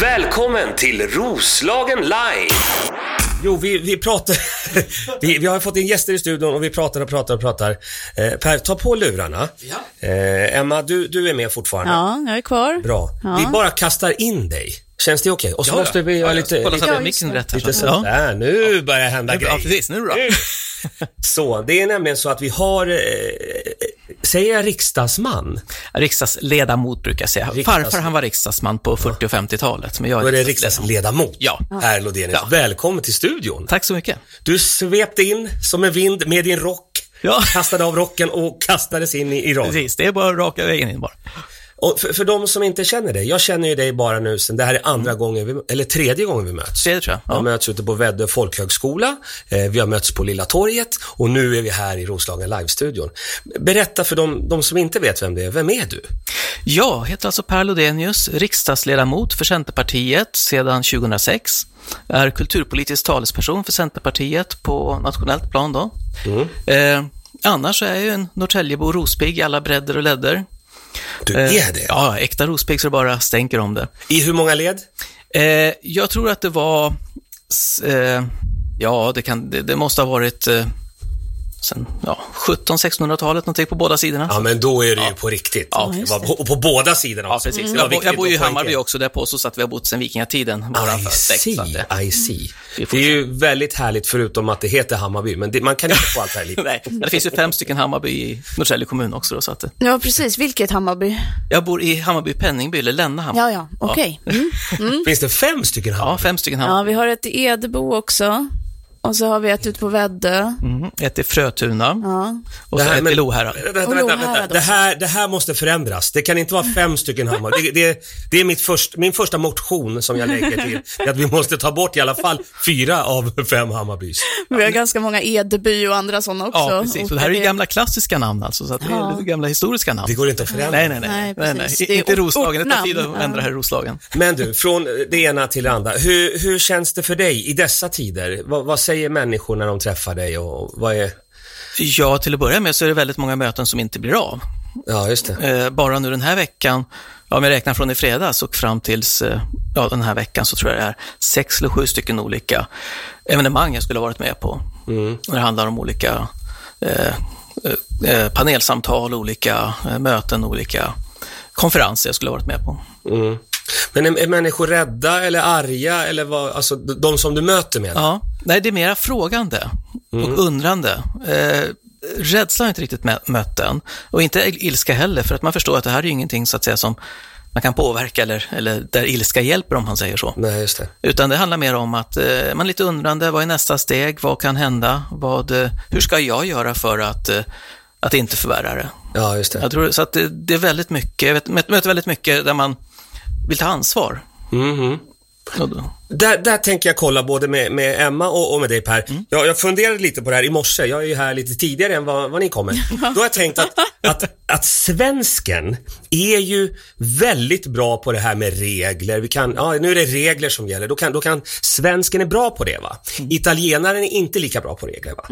Välkommen till Roslagen Live! Jo, vi, vi pratar... vi, vi har fått in gäster i studion och vi pratar och pratar och pratar. Eh, per, ta på lurarna. Ja. Eh, Emma, du, du är med fortfarande. Ja, jag är kvar. Bra. Ja. Vi bara kastar in dig. Känns det okej? Och så Ja, ja. måste vi Ja, göra ja. lite... Kolla så att Ja, mixen rätt här. Lite så att- sådär, nu börjar det hända Ja, grejer. precis. Nu då. Så, det är nämligen så att vi har, eh, säger jag riksdagsman? Riksdagsledamot brukar jag säga. Riksdags- Farfar han var riksdagsman på 40 och 50-talet. Men jag Då är det riksdagsledamot. Ja. Per Lodenius. Ja. Välkommen till studion. Tack så mycket. Du svepte in som en vind med din rock, Ja, kastade av rocken och kastades in i, i radio. precis. Det är bara raka vägen in bara. Och för, för de som inte känner dig, jag känner ju dig bara nu sen, det här är andra gången, vi, eller tredje gången vi möts. Det tror jag. Vi har Ja. möts ute på Väddö folkhögskola, eh, vi har mötts på Lilla torget och nu är vi här i Roslagen Live-studion. Berätta för de, de som inte vet vem det är, vem är du? Jag heter alltså Per Lodenius, riksdagsledamot för Centerpartiet sedan 2006. Är kulturpolitisk talesperson för Centerpartiet på nationellt plan då. Eh, annars är jag ju en Norrtäljebo rospigg i alla bredder och ledder. Du Eh, är det? Ja, äkta rospigg så det bara stänker om det. I hur många led? Eh, jag tror att det var, eh, ja, det, kan, det, det måste ha varit eh, sen, ja, 1700-1600-talet någonting på båda sidorna. Ja, men då är det ju på riktigt. Ja, och på båda sidorna Ja, också. precis. Det var Jag, jag bor ju i Hammarby också, där påstås att vi har bott sedan vikingatiden, I see, det- I see. Det är ju väldigt härligt förutom att det heter Hammarby, men det, man kan inte få allt här i livet. Nej, det finns ju fem stycken Hammarby i Norrtälje kommun också. Då, så att, Ja, precis. Vilket Hammarby? jag bor i Hammarby Penningby, eller Länna Hammarby. Ja, ja, okej. Mm. Finns det fem stycken Hammarby? Ja, fem stycken Hammarby. Ja, vi har ett i Edebo också. Och så har vi ett ute på Väddö. Mm. Ett i Frötuna Ja. och Det så här- ett men- i Lohärad. Vänta, vänta, vänta. Det här, det här måste förändras. Det kan inte vara fem stycken Hammarby. Det, det, det är mitt först, min första motion som jag lägger till. Att vi måste ta bort i alla fall fyra av fem Hammarbys. Vi har ganska många Edeby och andra sådana också. Ja, precis. Och det här är gamla klassiska namn alltså, så att det är Ja. lite gamla historiska namn. Det går inte att förändra. Nej, nej, nej. Nej, nej, nej. Det är Inte Roslagen, det tar tid att ändra här i Roslagen. Men du, från det ena till det andra. Hur, hur känns det för dig i dessa tider? Vad, vad säger människor när de träffar dig och vad är... Ja, till att börja med så är det väldigt många möten som inte blir av. Ja, just det. Eh, bara nu den här veckan, ja, om jag räknar från i fredags och fram tills eh, ja, den här veckan så tror jag det är sex eller sju stycken olika evenemang jag skulle ha varit med på. Mm. Det handlar om olika eh, eh, panelsamtal, olika möten, olika konferenser jag skulle ha varit med på. Mm. Men är, är människor rädda eller arga eller vad, alltså de som du möter med? Ja, nej, det är mera frågande och undrande. Eh, rädsla har jag inte riktigt mött den och inte ilska heller, för att man förstår att det här är ju ingenting så att säga som man kan påverka eller, eller där ilska hjälper om man säger så. Nej, just det. Utan det handlar mer om att eh, man är lite undrande, vad är nästa steg, vad kan hända, vad, eh, hur ska jag göra för att, eh, att inte förvärra det? Ja, just det. Jag tror så att det, det är väldigt mycket, jag vet, möter väldigt mycket där man vill ta ansvar. Och då- Där, där tänker jag kolla både med, med Emma och, och med dig Per. Mm. Jag, jag funderade lite på det här i morse. Jag är ju här lite tidigare än vad, vad ni kommer. Då har jag tänkt att, att, att svensken är ju väldigt bra på det här med regler. Vi kan, ja, nu är det regler som gäller. Då kan, då kan svensken är bra på det va. Mm. Italienaren är inte lika bra på regler va.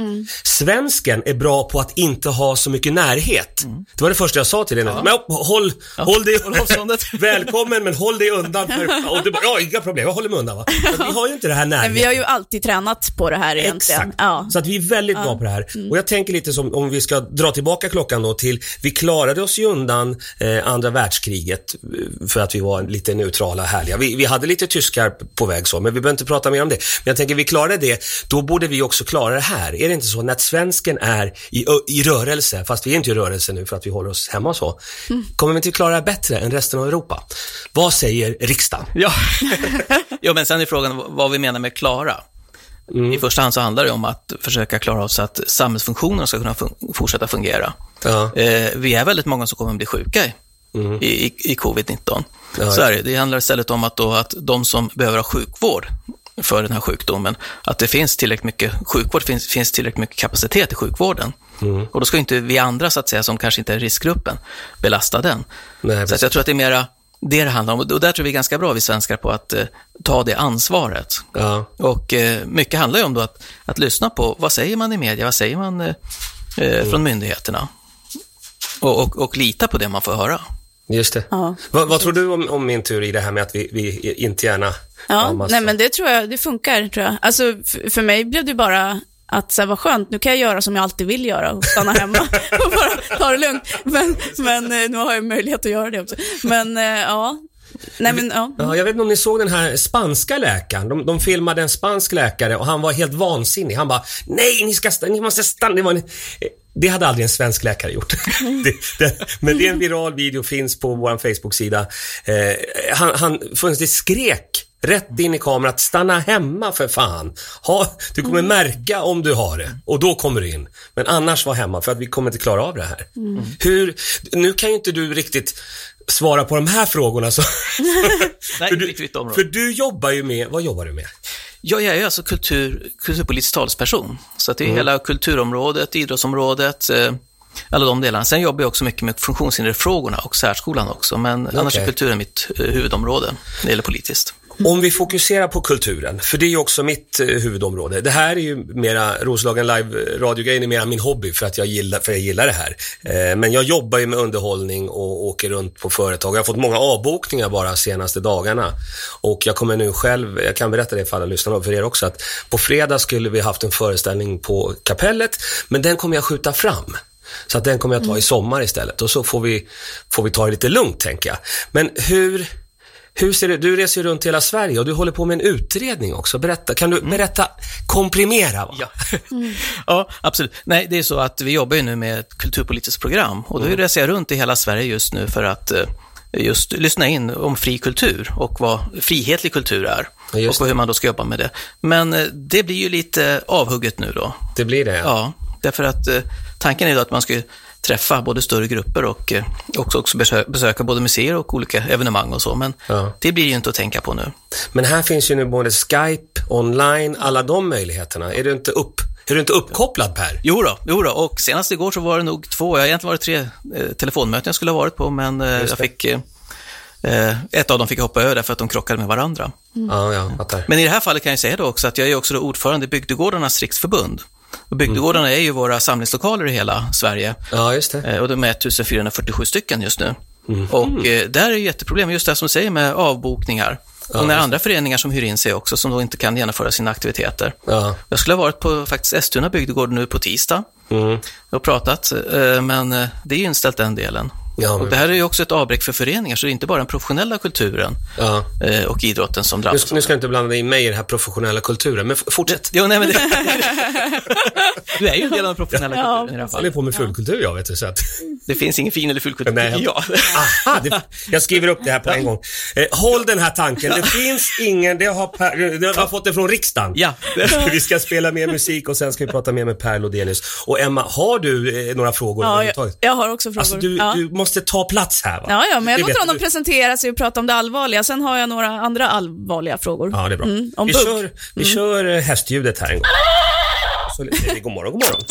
Svensken är bra på att inte ha så mycket närhet. Det var det första jag sa till dig. nu. Men håll, håll dig, håll välkommen men håll dig undan. För, och du bara, ja, inga problem, jag håller mig undan va. Att vi har ju inte det här Men närheten. vi har ju alltid tränat på det här egentligen. Exakt. Ja. Så att vi är väldigt bra på det här. Och jag tänker lite som om vi ska dra tillbaka klockan då till, vi klarade oss ju undan eh, andra världskriget eh, för att vi var lite neutrala och härliga. Vi, vi hade lite tyskar på väg så, men vi behöver inte prata mer om det. Men jag tänker vi klarade det, då borde vi också klara det här. Är det inte så när svensken är i, i rörelse, fast vi är inte i rörelse nu för att vi håller oss hemma och så, kommer vi inte klara det bättre än resten av Europa? Vad säger riksdagen? Ja. ja, men sen är frågan vad vi menar med klara. I första hand så handlar det om att försöka klara av så att samhällsfunktionerna ska kunna fun- fortsätta fungera. Ja. Eh, vi är väldigt många som kommer att bli sjuka i, i, i, i covid-19. Ja, så är det. det handlar istället om att, då, att de som behöver ha sjukvård för den här sjukdomen, att det finns tillräckligt mycket sjukvård, finns, finns tillräckligt mycket kapacitet i sjukvården. Och då ska inte vi andra, så att säga, som kanske inte är riskgruppen, belasta den. Nej, så jag tror att det är mera det det handlar om. Och där tror vi är ganska bra, vi svenskar, på att eh, ta det ansvaret. Ja. Och eh, mycket handlar ju om då att, att lyssna på vad säger man i media, vad säger man eh, eh, från myndigheterna? Och, och, och lita på det man får höra. Just det. Ja. Vad, vad tror du om, om min teori, det här med att vi, vi inte gärna Ja, nej men det tror jag, det funkar tror jag. Alltså f- för mig blev det bara att så här, vad skönt, nu kan jag göra som jag alltid vill göra och stanna hemma och bara ta det lugnt. Men, men eh, nu har jag möjlighet att göra det också. Men eh, ja, nej men ja. Ja, jag vet inte om ni såg den här spanska läkaren. De, de filmade en spansk läkare och han var helt vansinnig. Han bara, nej, ni, ska, ni måste stanna. Det, var en, det hade aldrig en svensk läkare gjort. det, det, men det är en viral video, finns på vår Facebook-sida. Eh, han, han fullständigt skrek rätt in i kameran att stanna hemma för fan. Ha, du kommer märka om du har det och då kommer du in. Men annars var hemma för att vi kommer inte klara av det här. Hur, nu kan ju inte du riktigt svara på de här frågorna. Så, Nej, för, du, för du jobbar ju med, vad jobbar du med? Ja, jag är alltså kultur, kulturpolitisk talesperson. Så det är hela kulturområdet, idrottsområdet, eh, alla de delarna. Sen jobbar jag också mycket med funktionshinderfrågorna och särskolan också, men annars är kulturen mitt eh, huvudområde när det gäller politiskt. Om vi fokuserar på kulturen, för det är också mitt eh, huvudområde. Det här är ju mera, Roslagen Live-radiogrejen är mera min hobby för att jag gillar, för jag gillar det här. Eh, men jag jobbar ju med underhållning och åker runt på företag. Jag har fått många avbokningar bara senaste dagarna. Och jag kommer nu själv, jag kan berätta det för alla lyssnare och för er också, att på fredag skulle vi haft en föreställning på kapellet, men den kommer jag skjuta fram. Så att den kommer jag ta i sommar istället och så får vi, får vi ta det lite lugnt tänker jag. Men hur, hur ser det, du reser ju runt hela Sverige och du håller på med en utredning också. Berätta, kan du berätta, komprimera va? Ja. ja, absolut. Nej, det är så att vi jobbar ju nu med ett kulturpolitiskt program och då reser jag runt i hela Sverige just nu för att eh, just lyssna in om fri kultur och vad frihetlig kultur är Ja, just och hur man då ska jobba med det. Men eh, det blir ju lite avhugget nu då. Det blir det. Ja, därför att eh, tanken är ju att man ska träffa både större grupper och eh, också, också besö- besöka både museer och olika evenemang och så, men Ja. det blir ju inte att tänka på nu. Men här finns ju nu både Skype, online, alla de möjligheterna. Är du inte, upp, är du inte uppkopplad Per? Jo då, jo då, och senast igår så var det nog två, jag egentligen varit tre eh, telefonmöten jag skulle ha varit på, men eh, jag det. fick, eh, eh, ett av dem fick jag hoppa över därför att de krockade med varandra. Ja, jag fattar. Men i det här fallet kan jag säga då också att jag är också ordförande i Bygdegårdarnas riksförbund. Och bygdegårdarna är ju våra samlingslokaler i hela Sverige. Ja, just det. Eh, Och de är 1447 stycken just nu. Och eh, där är ju jätteproblem, just det som du säger med avbokningar. och när andra föreningar som hyr in sig också, som då inte kan genomföra sina aktiviteter. Ja. Jag skulle ha varit på faktiskt Eskilstuna bygdegård nu på tisdag Mm. och pratat, eh, men eh, det är ju inställt den delen. Ja, men- Och det här är ju också ett avbräck för föreningar, så det är inte bara den professionella kulturen Ja. eh, och idrotten som Nu, drabbas. ska- nu ska jag inte blanda in mig i den här professionella kulturen, men fortsätt. Jo, nej, men det... du är ju en del av den professionella Ja. kulturen i det här Jag håller på med fullkultur jag, vet du. Så att, Det finns ingen fin eller ful kultur, Nej. tycker jag. aha, det, jag skriver upp det här på en gång. Eh, håll den här tanken. Det finns ingen, det har, per, det har fått det från riksdagen. Ja. Vi ska spela mer musik och sen ska vi prata mer med Per Lodenius. Och Emma, har du eh, några frågor Ja, jag, jag har också frågor. Alltså du, ja. du måste ta plats här va? Ja, ja, men jag låter honom du. presentera sig och prata om det allvarliga. Sen har jag några andra allvarliga frågor. Ja, det är bra. Mm, om vi bugg. kör, vi kör eh, hästljudet här en gång. Så god morgon, god morgon.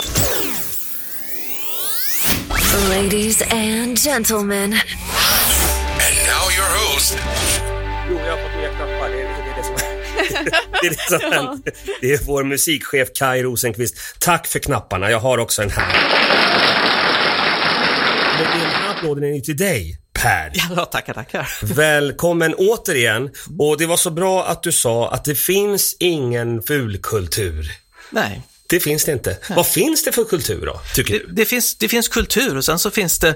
Ladies and gentlemen, And now your host, Jo, jag har fått nya knappar. Det är det, är det som det är det som hänt. Det är vår musikchef Kai Rosenqvist. Tack för knapparna. Jag har också en här. Applåden är till dig, Per. Ja, tackar, tackar. Välkommen återigen. Och det var så bra att du sa att det finns ingen fulkultur. Nej. Det finns det inte. Vad finns det för kultur då, tycker Det, du? det, finns, det finns kultur och sen så finns det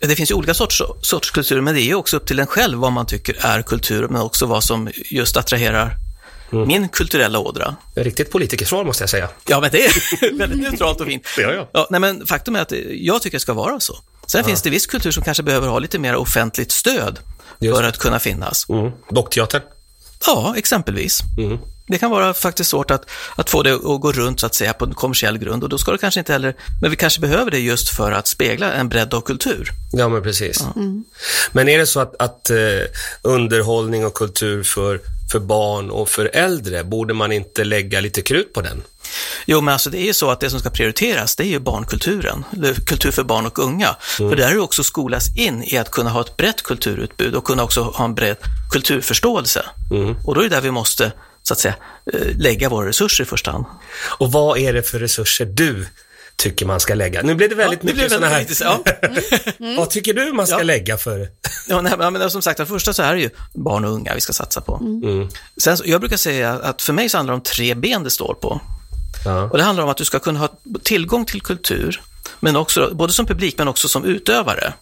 det finns ju olika sorts, sorts kultur, men det är ju också upp till en själv vad man tycker är kultur, men också vad som just attraherar min kulturella ådra. Riktigt politikersvar måste jag säga. Ja, men det är väldigt neutralt och fint. Ja, ja. Ja, nej, men faktum är att jag tycker det ska vara så. Sen finns det viss kultur som kanske behöver ha lite mer offentligt stöd Just för att kunna finnas. Mm. Dockteatern. Ja, exempelvis. Mm. Det kan vara faktiskt svårt att, att få det att gå runt så att säga på en kommersiell grund och då ska det kanske inte heller, men vi kanske behöver det just för att spegla en bredd av kultur. Ja, men precis. Men är det så att, att eh, underhållning och kultur för, för barn och för äldre, borde man inte lägga lite krut på den? Jo, men alltså det är ju så att det som ska prioriteras, det är ju barnkulturen, kultur för barn och unga. För där är det också skolas in i att kunna ha ett brett kulturutbud och kunna också ha en bred kulturförståelse. Och då är det där vi måste, så att säga, eh, lägga våra resurser i första hand. Och vad är det för resurser du tycker man ska lägga? Nu blev det väldigt Ja, det mycket sådana här... politiskt, ja. Vad tycker du man ska Ja. lägga för? Ja, nej, men som sagt, det första så är det ju barn och unga vi ska satsa på. Mm. Sen, så- jag brukar säga att för mig så handlar det om tre ben det står på. Och det handlar om att du ska kunna ha tillgång till kultur, men också, både som publik men också som utövare.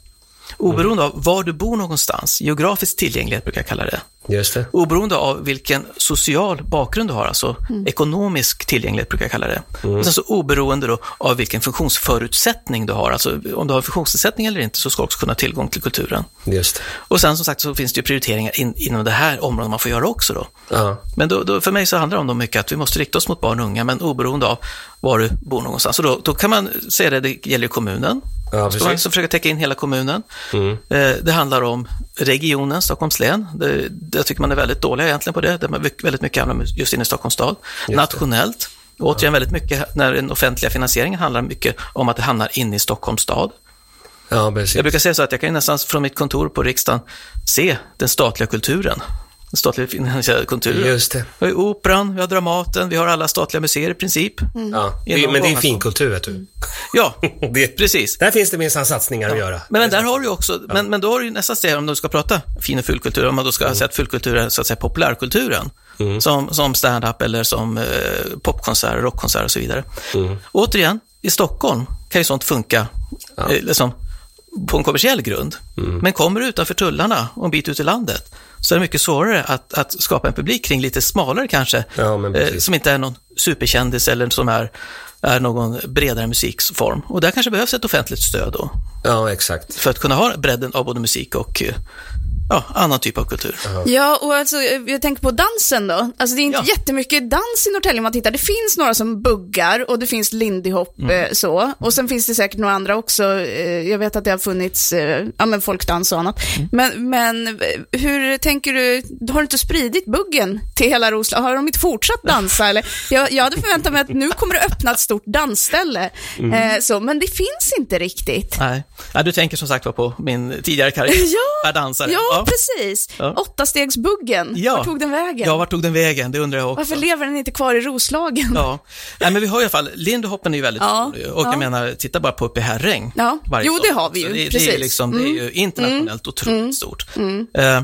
Oberoende av var du bor någonstans, geografisk tillgänglighet brukar jag kalla det. Just det. Oberoende av vilken social bakgrund du har, alltså ekonomisk tillgänglighet brukar jag kalla det. Och sen så oberoende då av vilken funktionsförutsättning du har, alltså om du har en funktionsnedsättning eller inte så ska du också kunna ha tillgång till kulturen. Just det. Och sen som sagt så finns det ju prioriteringar in, inom det här området man får göra också då. Ja. Men då, då, för mig så handlar det om mycket att vi måste rikta oss mot barn och unga, men oberoende av var du bor någonstans. Och då, då kan man säga det, det gäller kommunen. Ja, precis. liksom försöka täcka in hela kommunen. Eh, det handlar om regionen, Stockholms län. Det, det, jag tycker man är väldigt dålig egentligen på det. Det är väldigt mycket om just inne i Stockholms stad. Nationellt. Återigen väldigt mycket, när den offentliga finansieringen handlar mycket om att det hamnar inne i Stockholms stad. Ja. Jag brukar säga så att jag kan nästan från mitt kontor på riksdagen se den statliga kulturen. Den statliga finansierade kulturen. Just det. Vi har Operan, vi har Dramaten, vi har alla statliga museer i princip. Ja. Det, Inom men det är finkultur, vet du. Ja, Det, precis. Där finns det minsann satsningar att göra. Men, men där har du också, men, men då har du nästa steg om du ska prata fin och fulkultur, om man då ska Mm. säga att fulkultur är så att säga populärkulturen. Som, som stand-up eller som eh, popkonserter, rockkonserter och så vidare. Mm. Återigen, i Stockholm kan ju sånt funka eh, liksom, på en kommersiell grund. Mm. Men kommer du utanför tullarna och en bit ut i landet så är det mycket svårare att, att skapa en publik kring lite smalare kanske, Ja, eh, som inte är någon superkändis eller som är, är någon bredare musikform. Och där kanske behövs ett offentligt stöd då Ja, exakt. för att kunna ha bredden av både musik och eh, ja, annan typ av kultur. Ja, och alltså, jag tänker på dansen då. Alltså det är inte Ja. jättemycket dans i Norrtälje om man tittar. Det finns några som buggar och det finns lindy hop Mm. eh, så. Och sen finns det säkert några andra också. Eh, jag vet att det har funnits eh, ja, men folkdans och annat. Mm. Men, men eh, hur tänker du, har du inte spridit buggen till hela Roslagen? Har de inte fortsatt dansa? Eller? Jag, jag hade förväntat mig att nu kommer det öppna ett stort dansställe. Mm. Eh, så, men det finns inte riktigt. Nej. Ja, du tänker som sagt var på min tidigare karriär, Ja, dansare. Ja, precis. Ja. Åttastegsbuggen. Ja. Vart tog den vägen? Ja, vart tog den vägen? Det undrar jag också. Varför lever den inte kvar i Roslagen? Ja, Nej, men vi har i alla fall, Lindy Hoppen är ju väldigt Ja, stor och ja. jag menar, titta bara på uppe i Herräng. Ja. Jo, det har vi ju, Så Det, det, är precis. Mm. liksom, det är ju internationellt otroligt stort. Eh,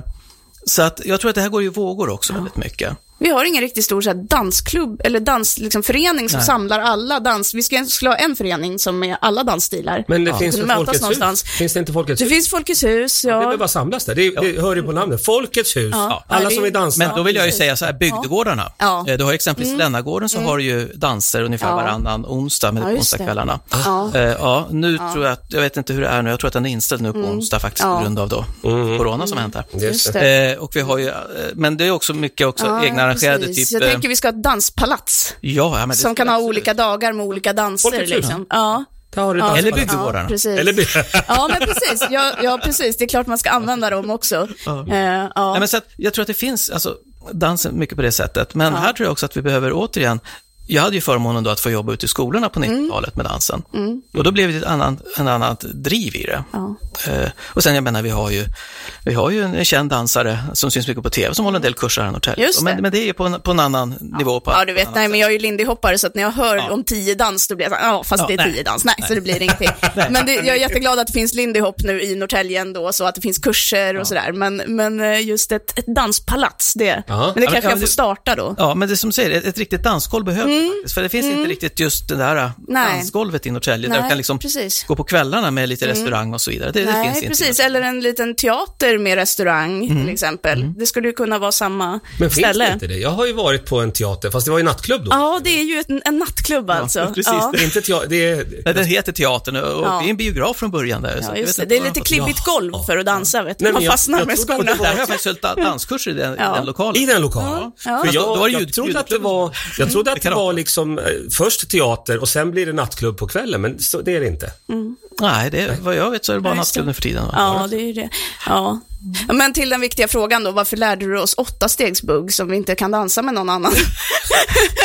så att jag tror att det här går i vågor också väldigt mycket. Vi har ingen riktigt stor så här, dansklubb eller dansförening liksom, förening som Nej. samlar alla dans... Vi ska skulle ha en förening som är alla dansstilar. Men det finns Kunde väl Folkets någonstans. hus? Finns det inte Folkets Det hus? finns Folkets hus, Det är väl ja. bara samlas där. Det, det hör ju på namnet. Folkets hus. Ja. Alla Ja, det- som vill dansa. Men då vill jag ju säga så här, bygdegårdarna. Ja. Mm. Eh, Du har ju exempelvis Lännagården så har du ju danser ungefär Ja. varannan onsdag med Ja, onsdagskvällarna. Ja. Eh, Ja, nu tror jag att, jag vet inte hur det är nu, jag tror att den är inställd nu på onsdag faktiskt Mm. Ja. på grund av då corona som hänt här. Just det. det. Eh, och vi har ju, men det är också mycket också Ja, egna arrangerade precis. typ... Jag eh, tänker vi ska ha ett danspalats ja, ja, som kan ha absolut. olika dagar med olika danser. Liksom. Ja. Ja. Eller bygdegårdarna. Ja, precis. Eller by- Ja, men precis. Ja, ja, precis. Det är klart man ska använda dem också. Ja. Eh, ja. Nej, men så att, jag tror att det finns, alltså, dansen mycket på det sättet, men här tror jag också att vi behöver återigen, jag hade ju förmånen då att få jobba ute i skolorna på 90-talet med dansen. Och då blev det ett annat, en annat driv i det. Ja. Eh, och sen, jag menar, vi har ju, vi har ju en känd dansare som syns mycket på tv, som håller en del kurser här i Norrtälje. Men, men det är ju på en, på en annan nivå. På Ja, du vet, nej, men jag är ju lindyhoppare så att när jag hör Ja. om tio dans, då blir jag så här, ja, fast Ja, det är nej. tio dans. Nej, så det blir ingenting. men det, jag är jätteglad att det finns lindyhop nu i Norrtälje ändå, så att det finns kurser och sådär. Men, men eh, just ett, ett danspalats, det, Ja. men det Ja, kanske ja, jag får starta då. Ja, men det som säger, ett, ett riktigt dansgolv behövs faktiskt. För det finns inte riktigt just det där Mm. Nej. dansgolvet i Norrtälje, där du kan liksom precis. gå på kvällarna med lite restaurang och så vidare. Det, det Nej, finns inte. precis. Eller en liten teater med restaurang, till exempel. Det skulle ju kunna vara samma Men finns ställe. det inte det? Jag har ju varit på en teater, fast det var ju nattklubb då. Ja, det är ju en, en nattklubb alltså. precis. Ja. Det är inte teater, det är... Nej, den heter Teatern och Ja. det är en biograf från början där. Ja, just vet det. Det är lite klibbigt Ja. golv för att dansa, vet du. Men Man jag- fastnar jag med skorna. det Där har jag faktiskt hållit danskurser i den, Ja. lokalen. I den lokalen? Ja. För Då- jag, då var det jag ljud- trodde att det var, jag trodde att Det det kan var ha. liksom eh, först teater och sen blir det nattklubb på kvällen, men så, det är det inte. Mm. Nej, det, vad jag vet så är det bara Ja, nattklubb nu för tiden. Ja, det är ju det. Ja. Men till den viktiga frågan då, varför lärde du oss åtta stegsbugg som vi inte kan dansa med någon annan?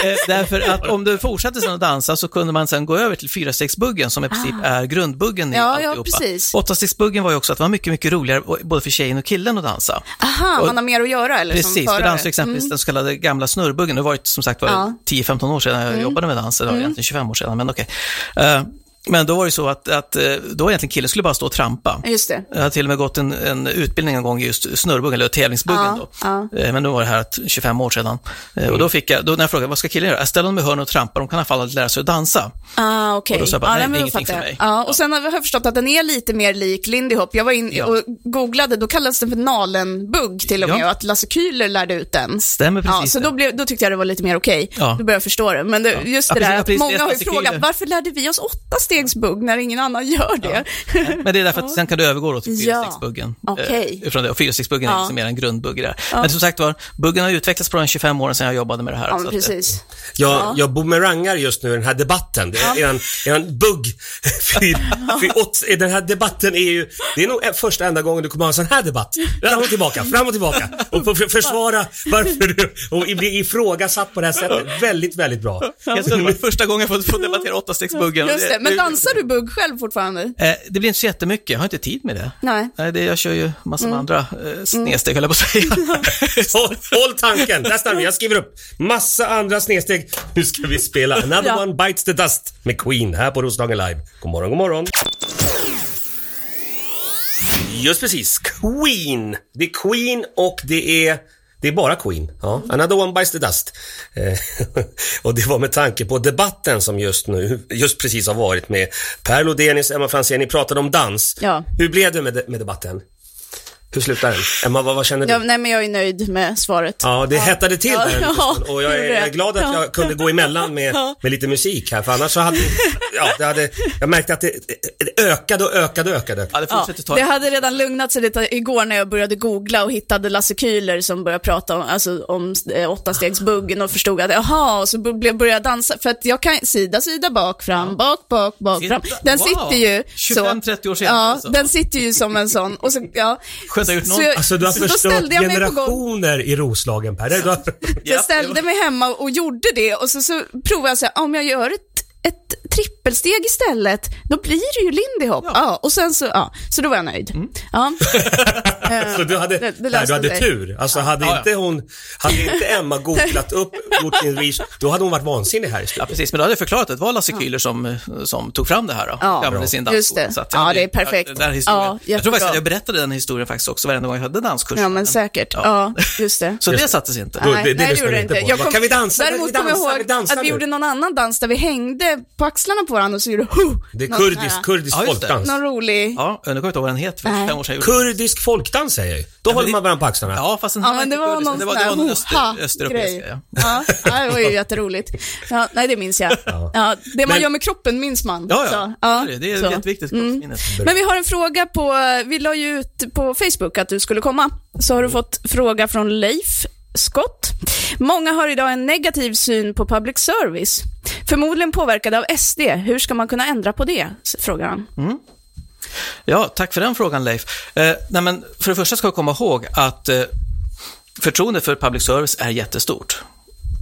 Eh, därför att om du fortsatte sen att dansa så kunde man sen gå över till fyrastegsbuggen som i princip är grundbuggen i Ah. Ja, ja, alltihopa. precis. Åttastegsbuggen var ju också att det var mycket, mycket roligare både för tjejen och killen att dansa. Aha, Och- man har mer att göra eller som Precis, för förare? Mm. dans exempelvis den så kallade gamla snurrbuggen. Det var ju som sagt var Ja. Mm. 10-15 år sedan jag jobbade med dans, det var egentligen 25 år sedan, men okej. Eh, men då var det så att, att eh, då egentligen killen skulle bara stå och trampa. Just det. Jag har till och med gått en, en utbildning en gång i just snurrbuggen, eller tävlingsbuggen Ja, då. ja. Eh, Men då var det här att 25 år sedan. Eh, Och då fick jag, då när jag frågade vad ska killen göra? Jag ställer dem i hörn och trampar, de kan i alla fall lära sig att dansa. Ah, okej. Och då sa jag bara, ja, nej, det är ingenting för mig. Ja, och sen har jag förstått att den är lite mer lik Lindy Hop. Jag var in Ja. och googlade, då kallades den för Nalenbugg till och med, Ja. och att Lasse Kühler lärde ut den. Stämmer Ja, precis så det. då, blev, då tyckte jag det var lite mer okej. Ja. Då började jag förstå det. Men det, just Ja, det där, ja, att många har ju frågat, varför lärde vi oss åtta stegsbugg när ingen annan gör det? Men det är därför att sen kan du övergå då till Ja, fyrstegsbuggen. okej. Eh, ifrån det. Och fyrstegsbuggen är Ja. liksom mer en grundbugg där. Men som sagt var, buggen har utvecklats på de 25 åren sedan jag jobbade med det här. Ja, så men att, eh, precis. Jag, jag boomerangar just nu den här debatten. Det är en, en bugg. Den här debatten är ju, det är nog första enda gången du kommer ha en sån här debatt. Fram och tillbaka, fram och tillbaka. Och för, försvara varför du, och bli ifrågasatt på det här sättet. Väldigt, väldigt bra. Jag första gången jag fått debattera åttastegsbuggen. Just det. Men dansar du bugg själv fortfarande? Eh, det blir inte så jättemycket, jag har inte tid med det. Nej. Nej, det, jag kör ju massor Mm. med andra eh, snedsteg, höll jag på att säga. Håll, håll tanken, där stannar vi. Jag skriver upp massa andra snedsteg. Nu ska vi spela Another Ja. One Bites the Dust med Queen här på Roslagen Live. God morgon, god morgon. Just precis, Queen. Det är Queen och det är det är bara Queen. Ja. Another one bites the dust. Eh, och det var med tanke på debatten som just nu, just precis har varit med Per Lodenius, Emma Franzén. Ni pratade om dans. Ja. Hur blev det med, med debatten? Hur slutade den? Emma, vad, vad känner du? Ja, nej, men jag är nöjd med svaret. Ja, det hettade till Ja, där ja, och jag är, jag är glad att Ja. jag kunde gå emellan med, Ja. med lite musik här, för annars så hade, ja, det hade, jag märkte att det, det ökade och ökade och ökade. Ja, det Ja, fortsätter ta det hade redan lugnat sig lite igår när jag började googla och hittade Lasse Kühler som började prata om, alltså, om eh, åttastegsbuggen och förstod att jaha, och så började jag dansa. För att jag kan sida, sida, bak, fram, bak, bak, bak, fram. Den Wow. sitter ju så. 25-30 år senare, Ja, alltså. den sitter ju som en sån. Och så, ja. Att ha gjort Så någon- jag- Alltså du har förstört ställde jag mig på golvet. generationer i Roslagen Per. Du har, jag ställde mig hemma och gjorde det och så, så provade jag så här, om jag gör ett, ett trippelsteg istället, då blir det ju Lindy Hop. Ja. och sen så, ja, så då var jag nöjd. Mm. Ja. så du hade, det- det nej, du hade sig. tur. Alltså hade Ja, ja. inte hon, hade inte Emma googlat upp, gjort sin research, då hade hon varit vansinnig här i Ja, studion. precis. Men då hade jag förklarat att det var Lasse Kühler som, eh, som tog fram det här. Då. Ja. Sin Just det. Så att Ja, det är perfekt. Den historien. Ja, jag tror faktiskt att jag berättade den historien faktiskt också varenda gång jag hade danskurs. ja, men säkert. Ja, just det. Så det sattes inte. Nej, det- det nej, lyssnar gjorde det inte inte. på. Jag Vad, kom, kan vi dansa? Däremot kommer jag ihåg att vi gjorde någon annan dans där vi hängde på axlarna på varandra och så gjorde huh, Det är någon kurdisk, här- kurdisk Ja, folkdans. Någon rolig... Ja, nu kommer jag inte ihåg vad den heter, för. 25 år sedan. Kurdisk folkdans säger jag ju. Då håller det- man varandra på axlarna. Ja, fast den Ja, här men det var kurdisk, någon det sån var, det var någon öster, östeuropeisk. grej. Ja. Ja, ja, det var ju jätteroligt. Ja, nej, det minns jag. Ja, det man Men- gör med kroppen minns man. Ja, ja. Så, Det är, det är så. Mm. jätteviktigt. kroppsminnet. Men vi har en fråga på, vi la ju ut på Facebook att du skulle komma. Så har du fått fråga från Leif Scott. Många har idag en negativ syn på public service. Förmodligen påverkade av SD. Hur ska man kunna ändra på det? Frågar han. Mm. Ja, tack för den frågan Leif. Eh, nej, men för det första ska vi komma ihåg att eh, förtroendet för public service är jättestort.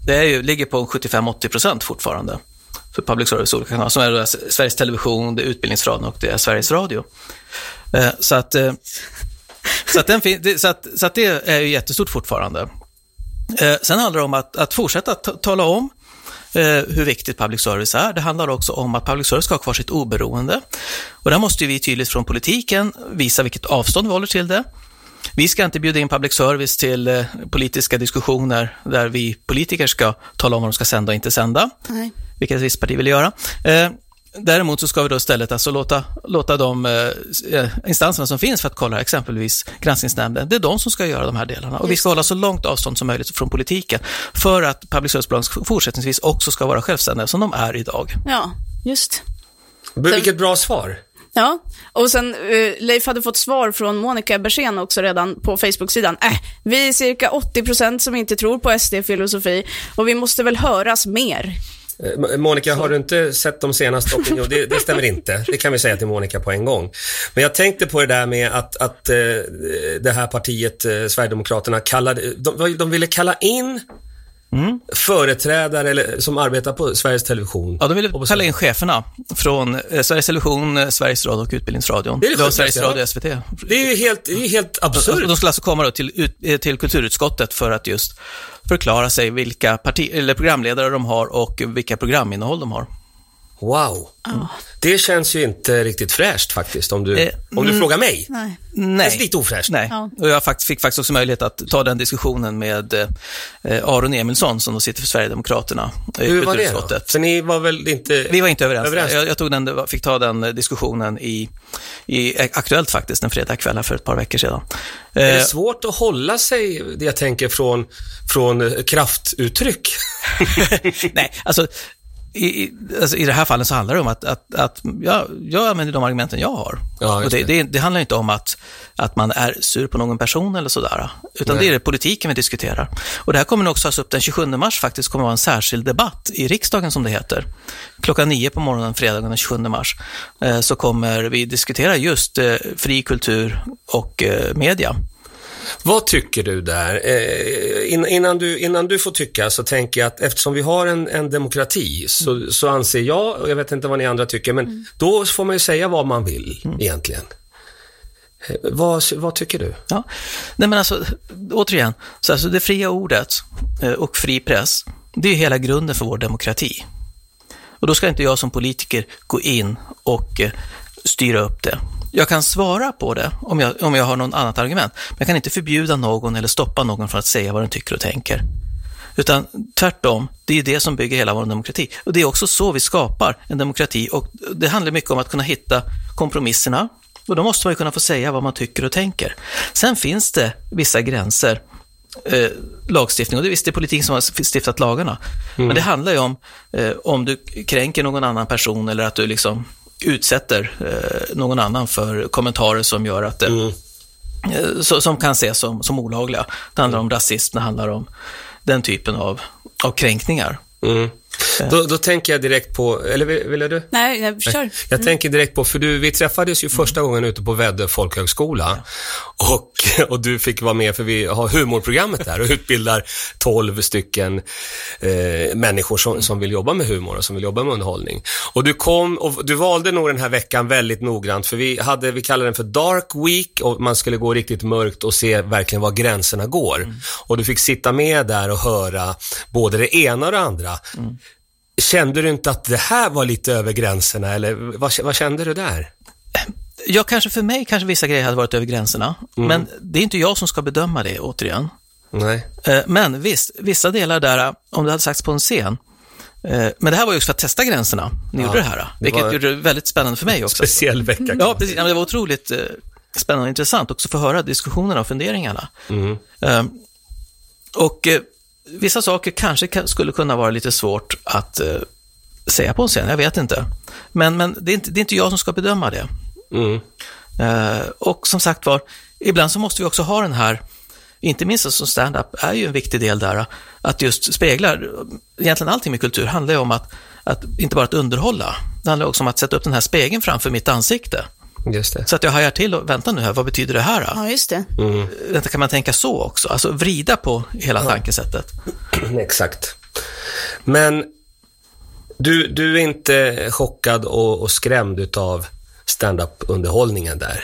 Det är ju, ligger på 75-80 procent fortfarande för public service olika kanaler, som är Sveriges Television, det är Utbildningsradion och det är Sveriges Radio. Eh, så, att, eh, så, att den det, så, att, så att det är ju jättestort fortfarande. Eh, sen handlar det om att, att fortsätta ta- tala om eh, hur viktigt public service är. Det handlar också om att public service ska ha kvar sitt oberoende. Och där måste vi tydligt från politiken visa vilket avstånd vi håller till det. Vi ska inte bjuda in public service till eh, politiska diskussioner där vi politiker ska tala om vad de ska sända och inte sända, Nej. vilket ett visst parti vill göra. Eh, Däremot så ska vi då istället alltså låta, låta de eh, instanserna som finns för att kolla, exempelvis granskningsnämnden, det är de som ska göra de här delarna. Och vi ska hålla så långt avstånd som möjligt från politiken för att public service-bolagen fortsättningsvis också ska vara självständiga som de är idag. Ja, just. Vilket bra svar. Ja, och sen eh, Leif hade fått svar från Monica Bersén också redan på Facebook-sidan. Äh, vi är cirka 80% som inte tror på SD-filosofi och vi måste väl höras mer. Eh, Monica, har du inte sett de senaste opinionerna? Det, det stämmer inte. Det kan vi säga till Monica på en gång. Men jag tänkte på det där med att, att eh, det här partiet, eh, Sverigedemokraterna, kallade, de, de ville kalla in företrädare eller, som arbetar på Sveriges Television. Ja, de ville kalla in cheferna från eh, Sveriges Television, eh, Sveriges Radio och Utbildningsradion. Det är det Sveriges Radio och SVT. Det är ju helt, det är ju helt absurt. De skulle alltså komma då till, ut- eh, till kulturutskottet för att just förklara sig vilka parti, eller programledare de har och vilka programinnehåll de har. Wow. Det känns ju inte riktigt fräscht faktiskt, om du, Eh, om du frågar mig. Nej. Det känns lite ofräscht. Nej, Ja. och jag fick faktiskt också möjlighet att ta den diskussionen med eh, Aron Emilsson som då sitter för Sverigedemokraterna i Hur var det då? För ni var väl inte... Vi var inte överens. Överens. Jag, jag tog den, fick ta den diskussionen i, i Aktuellt faktiskt, en fredagkväll för ett par veckor sedan. Är det Eh, svårt att hålla sig, det jag tänker, från, från eh, kraftuttryck? Nej, alltså i, alltså i det här fallet så handlar det om att, att, att jag, jag använder de argumenten jag har. Ja, och det, det. det, handlar inte om att, att man är sur på någon person eller sådär, utan Nej. det är det politiken vi diskuterar. Och det här kommer också tas upp den 27 mars faktiskt, kommer vara en särskild debatt i riksdagen som det heter. Klockan nio på morgonen fredagen den 27 mars eh, så kommer vi diskutera just eh, fri kultur och eh, media. Vad tycker du där? Eh, in, innan, du, innan du får tycka så tänker jag att eftersom vi har en, en demokrati så, så anser jag, och jag vet inte vad ni andra tycker, men då får man ju säga vad man vill egentligen. Eh, vad, vad tycker du? Ja. Nej men alltså, återigen, så alltså det fria ordet eh, och fri press, det är hela grunden för vår demokrati. Och då ska inte jag som politiker gå in och eh, styra upp det. Jag kan svara på det om jag, om jag har något annat argument, men jag kan inte förbjuda någon eller stoppa någon från att säga vad den tycker och tänker. Utan tvärtom, det är det som bygger hela vår demokrati. Och det är också så vi skapar en demokrati och det handlar mycket om att kunna hitta kompromisserna och då måste man ju kunna få säga vad man tycker och tänker. Sen finns det vissa gränser, eh, lagstiftning, och det är visst det är politik som har stiftat lagarna. Men det handlar ju om eh, om du kränker någon annan person eller att du liksom utsätter eh, någon annan för kommentarer som gör att Mm. eh, så, som kan ses som, som olagliga. Det handlar om rasism, det handlar om den typen av, av kränkningar. Mm. Då, då tänker jag direkt på, eller vill, ville du? Nej, jag kör. Jag tänker direkt på, för du, vi träffades ju första gången ute på Väddö folkhögskola och, och du fick vara med för vi har humorprogrammet där och utbildar 12 stycken eh, människor som, som vill jobba med humor och som vill jobba med underhållning. Och du kom och du valde nog den här veckan väldigt noggrant för vi hade, vi kallade den för Dark Week och man skulle gå riktigt mörkt och se verkligen var gränserna går. Och du fick sitta med där och höra både det ena och det andra. Kände du inte att det här var lite över gränserna eller vad, vad kände du där? Ja, kanske för mig kanske vissa grejer hade varit över gränserna, men det är inte jag som ska bedöma det återigen. Nej. Eh, Men visst, vissa delar där, om det hade sagts på en scen, eh, men det här var ju också för att testa gränserna, ni gjorde det här, det vilket var- gjorde det väldigt spännande för mig också. Speciell vecka. Ja, precis. Ja, Det var otroligt eh, spännande och intressant också att höra diskussionerna och funderingarna. Mm. Och vissa saker kanske ka- skulle kunna vara lite svårt att eh, säga på en scen, jag vet inte. Men, men det, är inte, det är inte jag som ska bedöma det. Mm. Eh, och som sagt var, ibland så måste vi också ha den här, inte minst som stand-up är ju en viktig del där, att just spegla, egentligen allting med kultur handlar ju om att, att inte bara att underhålla, det handlar också om att sätta upp den här spegeln framför mitt ansikte. Just det. Så att jag hajar till och vänta nu här, vad betyder det här? Då? Ja, just det. Vänta, kan man tänka så också? Alltså vrida på hela tankesättet. Exakt. Men du, du är inte chockad och, och skrämd utav stand-up-underhållningen där?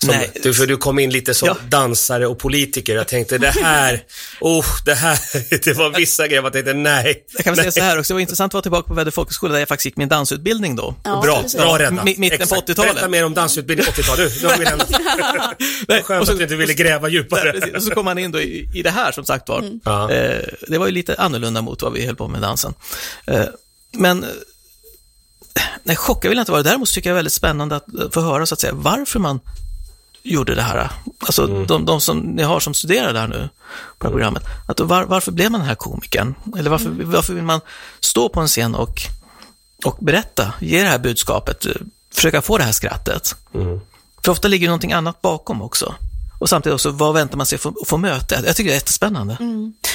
Som, Nej. Du, för du kom in lite som Ja. dansare och politiker. Jag tänkte det här, oh, det här, det var vissa grejer jag tänkte nej. Jag kan väl säga så här också, det var intressant att vara tillbaka på Väddö folkhögskola där jag faktiskt gick min dansutbildning då. Ja, bra, precis. bra räddat. Mi- mitten på Exakt. 80-talet. Berätta mer om dansutbildning 80-tal. Nu, nu har vi lämnat. Nej, Skönt och så- att du inte ville gräva djupare. Nej. Och så kom man in då i, i det här som sagt var. Ja. Eh, det var ju lite annorlunda mot vad vi höll på med dansen. Eh, men eh, nej, chockad vill jag inte vara. Däremot tycker jag det är väldigt spännande att eh, få höra så att säga varför man gjorde det här. Alltså de, de som ni har som studerar där nu på det här programmet. Att var, varför blev man den här komikern? Eller varför, varför vill man stå på en scen och, och berätta, ge det här budskapet, eh, försöka få det här skrattet? För ofta ligger det någonting annat bakom också. Och samtidigt också, vad väntar man sig få, få möta? Jag tycker det är jättespännande.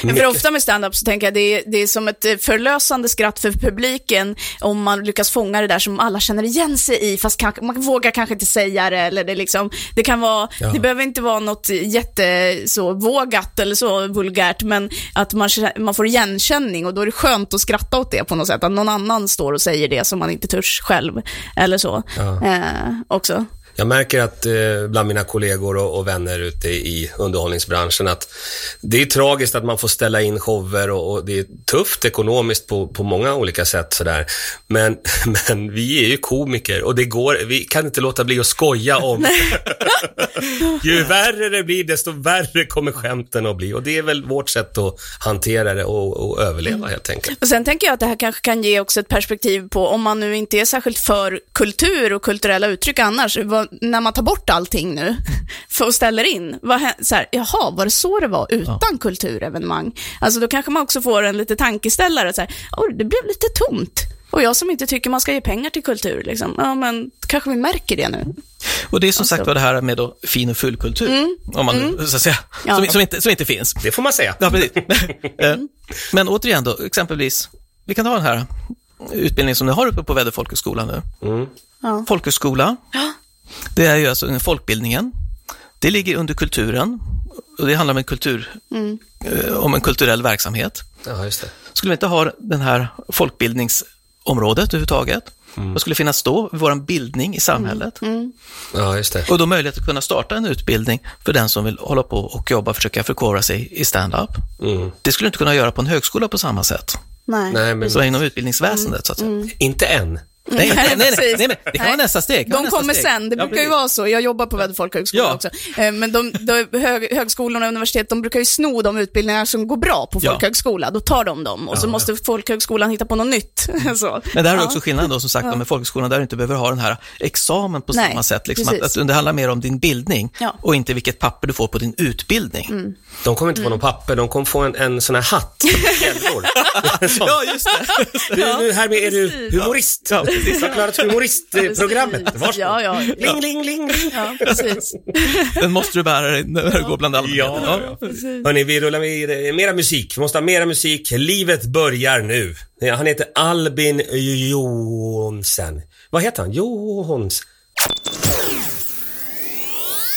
Ja, för ofta med stand-up så tänker jag det är, det är som ett eh, förlösande skratt för publiken om man lyckas fånga det där som alla känner igen sig i, fast kanske, man vågar kanske inte säga det eller det liksom, det kan vara, Ja. det behöver inte vara något jätte så vågat eller så vulgärt, men att man, man får igenkänning och då är det skönt att skratta åt det på något sätt, att någon annan står och säger det som man inte törs själv, eller så, eh, också. Jag märker att eh, bland mina kollegor och, och vänner ute i underhållningsbranschen att det är tragiskt att man får ställa in shower och, och det är tufft ekonomiskt på, på många olika sätt sådär. Men, men vi är ju komiker och det går, vi kan inte låta bli att skoja om. Ju värre det blir, desto värre kommer skämten att bli och det är väl vårt sätt att hantera det och, och överleva helt enkelt. Och sen tänker jag att det här kanske kan ge också ett perspektiv på, om man nu inte är särskilt för kultur och kulturella uttryck annars, vad, när man tar bort allting nu för och ställer in, vad, så här, jaha, var det så det var utan kulturevenemang? Alltså då kanske man också får en lite tankeställare, så här, "Oj, det blev lite tomt. Och jag som inte tycker man ska ge pengar till kultur, liksom. ja men kanske vi märker det nu. Och det är som sagt vad det här med då fin och fullkultur, om man så att säga, Ja. som, som, inte, som inte finns. Det får man säga. Ja, precis. Eh, Men återigen då, exempelvis, vi kan ta den här utbildningen som ni har uppe på Väddö folkhögskola nu. Ja. Folkhögskola, det är ju alltså folkbildningen. Det ligger under kulturen och det handlar om en, kultur, eh, om en kulturell verksamhet. Ja, just det. Skulle vi inte ha den här folkbildningsområdet överhuvudtaget, vad skulle finnas då? Vår bildning i samhället. Ja, just det. Och då möjlighet att kunna starta en utbildning för den som vill hålla på och jobba och försöka förkovra sig i stand-up. Mm. Det skulle du inte kunna göra på en högskola på samma sätt. Nej. Nej, men Så inom utbildningsväsendet, så att säga. inte än. Nej, nej, nej, nej, nej, det kan vara nästa steg. De nästa kommer steg. sen, det Ja, brukar ju vara så. Jag jobbar på Väddö folkhögskola Ja. också. Eh, Men de, de, hög, högskolorna och universitet, de brukar ju sno de utbildningar som går bra på Ja. folkhögskola. Då tar de dem och så måste folkhögskolan hitta på något nytt. så. Men där Ja. också skillnaden då, som sagt, med folkhögskolan, där du inte behöver ha den här examen på Nej, samma sätt. Liksom, att, att det handlar mer om din bildning Ja. och inte vilket papper du får på din utbildning. De kommer inte få någon papper, de kommer få en, en sån här hatt. Ja, just det. Du, nu här med, är du humorist. Precis. Du har klarat humoristprogrammet. Varsågod. Ja, ja. Ling, ling, ling. Ja, precis. Den måste du bära dig när du går bland allmänheten. Ja, ja. Hörni, vi rullar med mera musik. Vi måste ha mera musik. Livet börjar nu. Han heter Albin Johnsen. Vad heter han? Johans.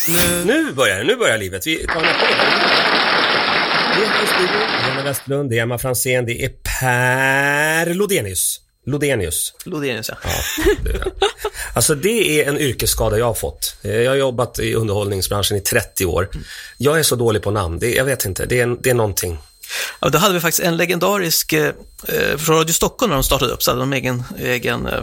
Nu, nu börjar det. Nu börjar livet. Vi tar podden. Det är Emma Westlund, det är Emma Fransén, det är Per Lodenius. Lodenius. Lodenius, ja. Alltså det är en yrkesskada jag har fått. Eh, Jag har jobbat i underhållningsbranschen i 30 år. Jag är så dålig på namn. Det, jag vet inte. Det är, det är någonting. Ja, då hade vi faktiskt en legendarisk, eh, eh, från Radio Stockholm när de startade upp, så hade de egen, egen eh,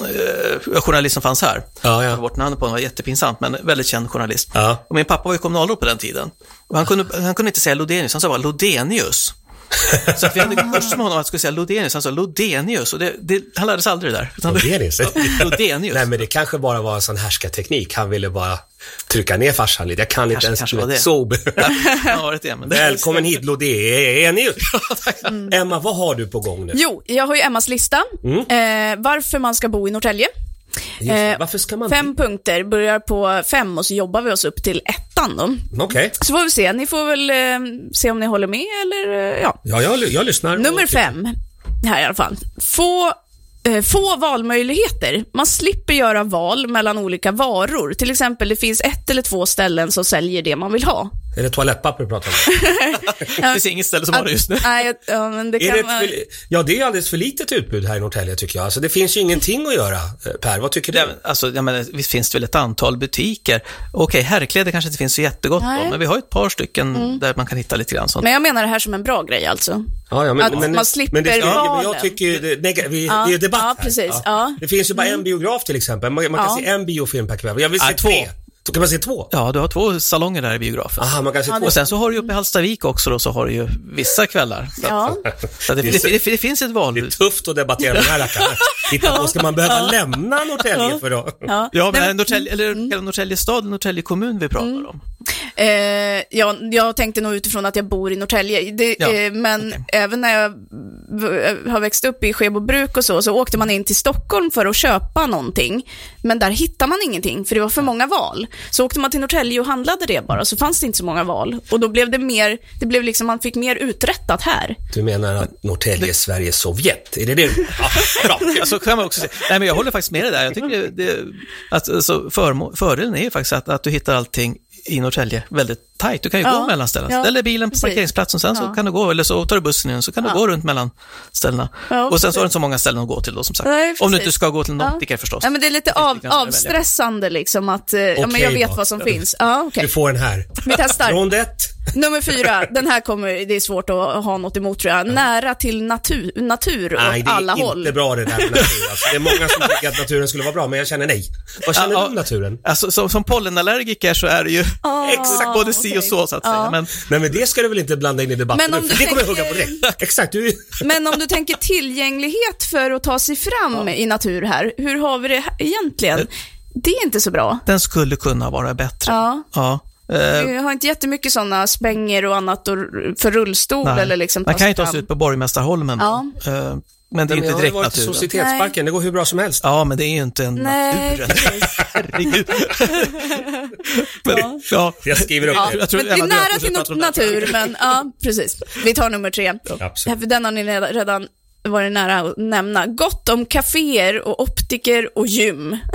eh, journalist som fanns här. Ja, ja. Bort namnet på honom, var jättepinsamt, men väldigt känd journalist. Ja. Och min pappa var ju kommunalråd på den tiden. Och han, kunde, han kunde inte säga Lodenius, han sa bara Lodenius. Så att vi hade kurs med honom att skulle säga Lodenius, han sa Lodenius. Och det, det, han lärde sig aldrig det där. Lodenius? Lodenius. Nej, men det kanske bara var en sån härskarteknik. Han ville bara trycka ner farsan lite. Jag kan inte ens kanske var det. så. Det men det Välkommen hit Lodenius. Emma, vad har du på gång nu? Jo, jag har ju Emmas lista. Eh, varför man ska bo i Norrtälje. Just. Eh, Varför ska man... Fem punkter, börjar på fem och så jobbar vi oss upp till ettan då. Okej. Så får vi se, ni får väl eh, se om ni håller med eller eh, ja. Ja, jag, jag lyssnar. Nummer fem, här i alla fall. Få, eh, få valmöjligheter. Man slipper göra val mellan olika varor. Till exempel, det finns ett eller två ställen som säljer det man vill ha. Är det toalettpapper du pratar om? Det finns inget ställe som har det just nu. Nej, ja, men det Är kan det ett för, ja, det är alldeles för litet utbud här i Norrtälje tycker jag. Alltså, det finns ju ingenting att göra. Eh, Per, vad tycker du? Ja, men, alltså, jag menar, visst finns det väl ett antal butiker. Okej, herrkläder kanske inte finns så jättegott Nej. om, men vi har ett par stycken där man kan hitta lite grann sånt. Men jag menar det här som en bra grej alltså. Ja, ja, men, Att men, man slipper men det, ja, men. Jag tycker ju, det, nega, vi, Ja, det är debatt ja, här. precis, ja. Mm. Det finns ju bara en biograf till exempel. Man, man kan Ja. se en biofilm per kväll. Jag vill se Ja, två. Då kan man se två. Ja, du har två salonger där i biografen. Aha, man kan se två. Och sen så har du ju uppe i Hallstavik också då, så har du ju vissa kvällar. Så, Ja. så det, det, det, det finns ett Det är tufft att debattera med de här rackarna. Titta på, ska man behöva lämna Norrtälje för då? Ja. Ja, men det Norrtälje, eller det Norrtälje stad Norrtälje kommun vi pratar om? Eh, jag, jag tänkte nog utifrån att jag bor i Norrtälje. Det, Ja, eh, men okej. även när jag v- har växt upp i Skebobruk och så, så åkte man in till Stockholm för att köpa någonting. Men där hittade man ingenting, för det var för många val. Så åkte man till Norrtälje och handlade det bara, så fanns det inte så många val. Och då blev det mer, det blev liksom, man fick mer uträttat här. Du menar att Norrtälje är Sveriges Sovjet? Är det det? Ja, bra. Alltså kan man också säga. Nej, men jag håller faktiskt med dig där. Jag tycker det, det, att, alltså, förmo- fördelen är ju faktiskt att, att du hittar allting i Norrtälje väldigt tajt. Du kan ju Ja, gå mellan ställena. ja, Ställer bilen på precis. parkeringsplatsen, sen så Ja. kan du gå, eller så tar du bussen igen, så kan du Ja. gå runt mellan ställena. Ja, och sen så har du inte så många ställen att gå till då, som sagt. Nej, Om du inte ska gå till en Ja. optiker förstås. Ja, men det är lite av, avstressande liksom att, eh, ja men jag vet då. vad som finns. Ja, okej. Du får en här. Vi testar. Från ett. Nummer fyra, den här kommer, det är svårt att ha något emot tror jag. Nära till natur, natur åt Nej, det är alla inte håll. bra det där med natur. Alltså, det är många som tycker att naturen skulle vara bra, men jag känner nej. Vad känner Ja, du ja. om naturen? Alltså, som, som pollenallergiker så är det ju Ah, exakt både si och okej. så, så att säga. Ja. Men, Nej, men det ska du väl inte blanda in i debatten Men om nu, du för det kommer jag hugga tänker- på direkt. Exakt, du Men om du tänker tillgänglighet för att ta sig fram i natur här, hur har vi det egentligen? Det är inte så bra. den skulle kunna vara bättre. Ja. Ja. Eh, Vi har inte jättemycket sådana spänger och annat för rullstol nej. eller liksom Man kan ju ta sig ut på Borgmästarholmen. Ja. Eh, men det är Men inte jag har ju direkt varit i naturen. Societetsparken, det går hur bra som helst. Ja, men det är ju inte en Nej, naturen. Herregud. men, ja. Jag skriver upp Ja, det. Jag tror men det är nära till pratar nat- om det här. natur, men ja, precis. Vi tar nummer tre. Absolut. För den har ni redan- redan varit nära att nämna. Gott om kaféer och optiker och gym.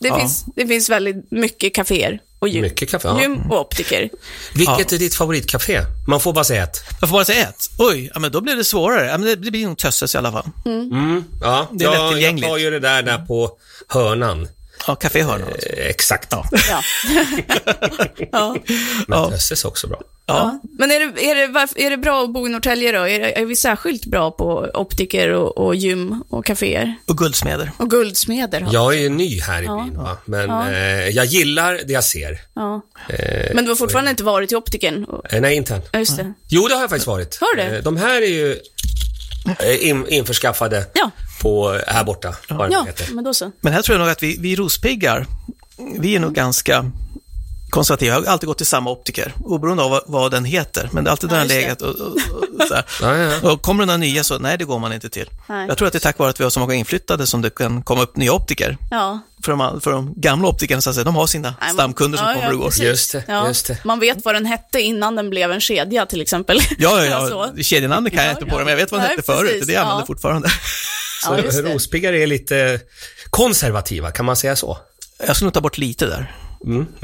Det, Ja. finns, det finns väldigt mycket kaféer och gym. Mycket kaffe, ja. Gym och optiker. Vilket är ditt favoritcafé? Man får bara säga ett. Jag får bara säga ett. Oj, ja, men då blir det svårare. Ja, men det, det blir nog Tösses i alla fall. Ja, Det är ja, jag lättillgängligt. tar ju det där, där på hörnan. Ja, Caféhörnan alltså. Eh, exakt. Ja. Ja. ja. Men. Tösses är också bra. Ja. Men är det, är, det, är det bra att bo i Norrtälje då? Är, det, är vi särskilt bra på optiker och, och gym och kaféer? Och guldsmeder. Och guldsmeder? har- Jag är ju ny här i byn, va? men eh, jag gillar det jag ser. Ja. Eh, Men du har fortfarande inte varit i optiken? Och- eh, nej, inte än. Ja, just det. Jo, det har jag faktiskt varit. Har du? Eh, De här är ju in, införskaffade Ja. På, här borta, Ja, men då så. Men här tror jag nog att vi, vi rospiggar, vi är nog ganska konservativa. Jag har alltid gått till samma optiker, oberoende av vad, vad den heter. Men det är alltid där Ja, den det. legat. Och, och, och, så här. Ja, ja, ja. och kommer det några nya så, nej det går man inte till. Nej. Jag tror att det är tack vare att vi har så många inflyttade som det kan komma upp nya optiker. Ja. För de, för de gamla optikerna, så att säga, de har sina Nej, stamkunder som ja, kommer ja, och går. Just det, Ja. just det. Man vet vad den hette innan den blev en kedja till exempel. Ja, ja, Så. ja. kedjenamnet kan jag Ja, inte ja. på det, men jag vet vad den Nej, hette förut. precis. Det jag använder Ja. fortfarande. Ja, just det. Rospiggar är lite konservativa, kan man säga så? Jag skulle nog ta bort lite där. Mm.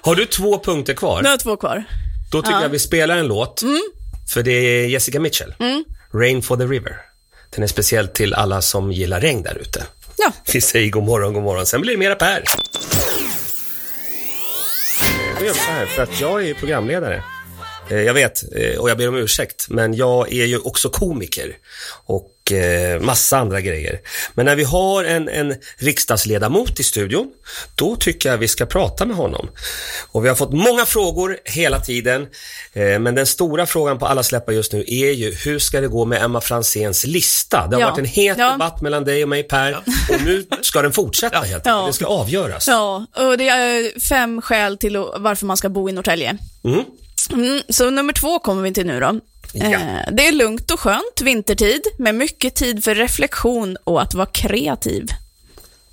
Har du två punkter kvar? Nu har två kvar. Då tycker Ja. jag vi spelar en låt. För det är Jessica Mitchell. Rain for the River. Den är speciell till alla som gillar regn där ute. Ja. Vi säger god morgon, god morgon. Sen blir det mera Per. Jag gör så här, för att jag är programledare. Eh, Jag vet, eh, och jag ber om ursäkt, men jag är ju också komiker och eh, massa andra grejer. Men när vi har en, en riksdagsledamot i studion, då tycker jag vi ska prata med honom. Och vi har fått många frågor hela tiden, eh, men den stora frågan på alla släppar just nu är ju hur ska det gå med Emma Franzéns lista? Det har Ja. varit en het Ja. debatt mellan dig och mig Per, och nu ska den fortsätta helt enkelt. Ja. Det ska avgöras. Ja, och det är fem skäl till varför man ska bo i Norrtälje. Mm. Mm, så nummer två kommer vi till nu då. Ja. Eh, det är lugnt och skönt vintertid med mycket tid för reflektion och att vara kreativ.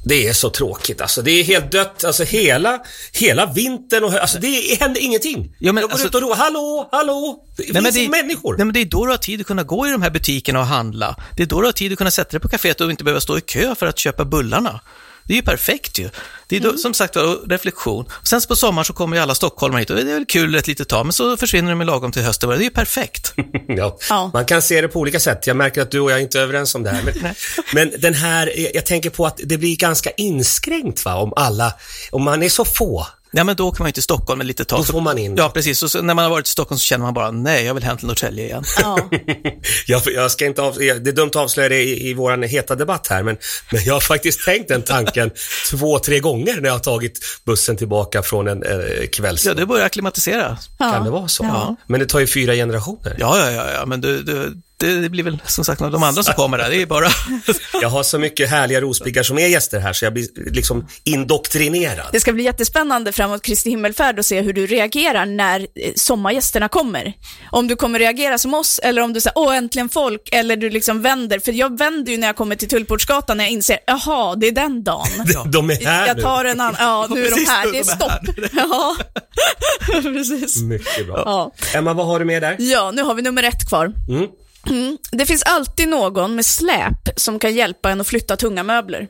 Det är så tråkigt alltså. Det är helt dött. Alltså hela, hela vintern och alltså det händer ingenting. Ja, men jag går alltså- ut och ropar hallå, hallå. Det finns det... människor. Nej, men det är då du har tid att kunna gå i de här butikerna och handla. Det är då du har tid att kunna sätta dig på kaféet och inte behöva stå i kö för att köpa bullarna. Det är ju perfekt ju. Det är då, som sagt reflektion. Sen på sommaren så kommer ju alla stockholmare hit och det är väl kul ett litet tag, men så försvinner de lagom till hösten. Det är ju perfekt. ja. Ja. Man kan se det på olika sätt. Jag märker att du och jag är inte överens om det här. Men, men den här, jag tänker på att det blir ganska inskränkt va, om alla, om man är så få. Ja, men då kan man ju till Stockholm ett litet tag. Då får man in. Ja, precis. Och så, när man har varit i Stockholm så känner man bara, nej, jag vill hem till Norrtälje igen. Ja. jag, jag ska inte av, det är dumt att avslöja det i, i vår heta debatt här, men, men jag har faktiskt tänkt den tanken två, tre gånger när jag har tagit bussen tillbaka från en eh, kvälls... Ja, det börjar acklimatisera. Kan det vara så? Ja. Men det tar ju fyra generationer. Ja, ja, ja, ja, men du, du, det, blir väl som sagt de andra som kommer där. Det är bara... Jag har så mycket härliga rospiggar som är gäster här så jag blir liksom indoktrinerad. Det ska bli jättespännande framåt Kristi himmelfärd och se hur du reagerar när eh, sommargästerna kommer. Om du kommer reagera som oss eller om du säger åh äntligen folk eller du liksom vänder. För jag vänder ju när jag kommer till Tullportsgatan när jag inser, jaha, det är den dagen. De är här Jag nu. tar en annan, ja nu är de här, det är de är stopp. Ja, precis. Mycket bra. Ja. Emma, vad har du med där? ja, nu har vi nummer ett kvar. Mm. Mm. Det finns alltid någon med släp som kan hjälpa en att flytta tunga möbler.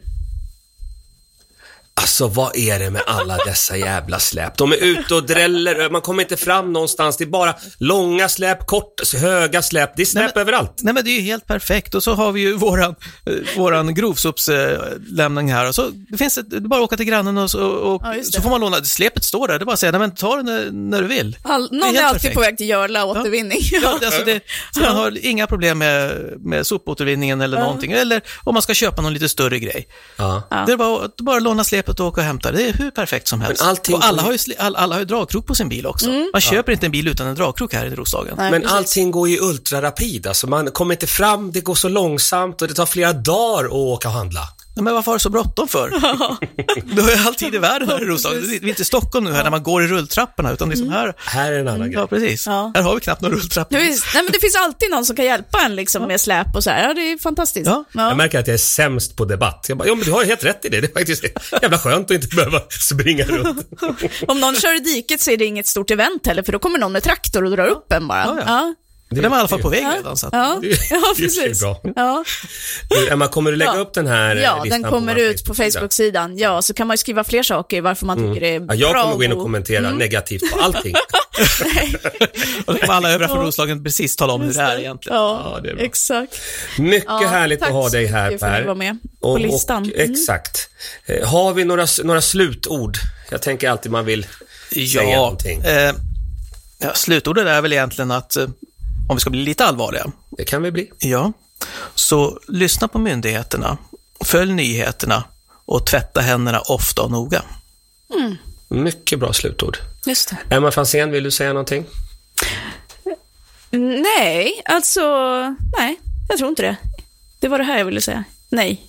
Alltså vad är det med alla dessa jävla släp? De är ute och dräller, man kommer inte fram någonstans. Det är bara långa släp, kort, höga släp. Det är släp överallt. Nej men det är ju helt perfekt och så har vi ju våran, eh, våran grovsopslämning här och så det finns ett, det är bara att åka till grannen och, så- och, Ja, så får man låna, släpet står där, det är bara att säga, nej men ta det när, när du vill. All, Det är någon är, helt alltid perfekt. på väg till Görla återvinning. Ja, det, alltså det, så man har inga problem med, med sopåtervinningen eller någonting, eller om man ska köpa någon lite större grej. Ja. Det är bara att bara låna släpet och åka och hämta. Det är hur perfekt som helst. Allting- och alla har, ju, sli- all, alla har ju dragkrok på sin bil också. Man köper inte en bil utan en dragkrok här i Roslagen. Nej, Men precis. allting går ju ultrarapid. Alltså man kommer inte fram, det går så långsamt och det tar flera dagar att åka och handla. Nej, Men varför har du så bråttom för? du har ju all tid i världen här i Roslagen. Vi är inte i Stockholm nu här när man går i rulltrapporna, utan liksom här. Här är en annan Ja, grej. precis. Ja. Här har vi knappt några rulltrappor. Ja. Nej, men det finns alltid någon som kan hjälpa en liksom, med släp och så här. Ja, det är fantastiskt. Ja. Jag märker att jag är sämst på debatt. Jag bara, ja men du har ju helt rätt i det. Det är faktiskt jävla skönt att inte behöva springa runt. Om någon kör i diket så är det inget stort event heller, för då kommer någon med traktor och drar upp en bara. Ja, ja. ja. För den var i alla fall på väg redan. Så att, Ja, Det är- ja det är precis. bra. Ja, Du, Emma, kommer du lägga Ja. upp den här eh, ja listan den kommer vår ut på Facebook-sida? Facebook-sidan. Ja, så kan man ju skriva fler saker varför man tycker det är Mm. Ja, jag bra. kommer gå in och kommentera negativt på allting. och då kan alla övriga från Roslagen precis tala om hur det är egentligen. Ja, Ja, det är bra. exakt. Mycket Ja, härligt tack att ha så dig här mycket för att Per. du var med på och, listan. Och, Mm. exakt. Eh, Har vi några, några slutord? Jag tänker alltid man vill säga Ja, någonting. eh, ja, slutordet är väl egentligen att, eh, om vi ska bli lite allvarliga, Det kan vi bli. ja, så lyssna på myndigheterna, följ nyheterna och tvätta händerna ofta och noga. Mycket bra slutord. Just det. Emma Franzén, vill du säga någonting? Nej, alltså, nej, jag tror inte det. Det var det här jag ville säga. Nej.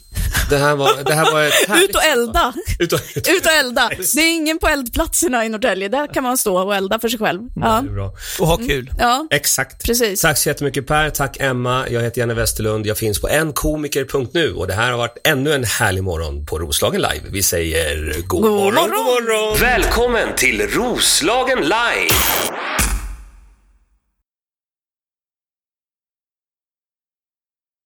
Det här var, det här var ett härligt Ut och elda. Ut och, Ut och elda. Det är ingen på eldplatserna i Norrtälje. Där kan man stå och elda för sig själv. Ja, Det är bra. Och ha kul. ja. Exakt. Precis. Tack så jättemycket Per, tack Emma. Jag heter Janne Westerlund. Jag finns på enkomiker.nu och det här har varit ännu en härlig morgon på Roslagen Live. Vi säger god, God morgon, morgon. god morgon. Välkommen till Roslagen Live.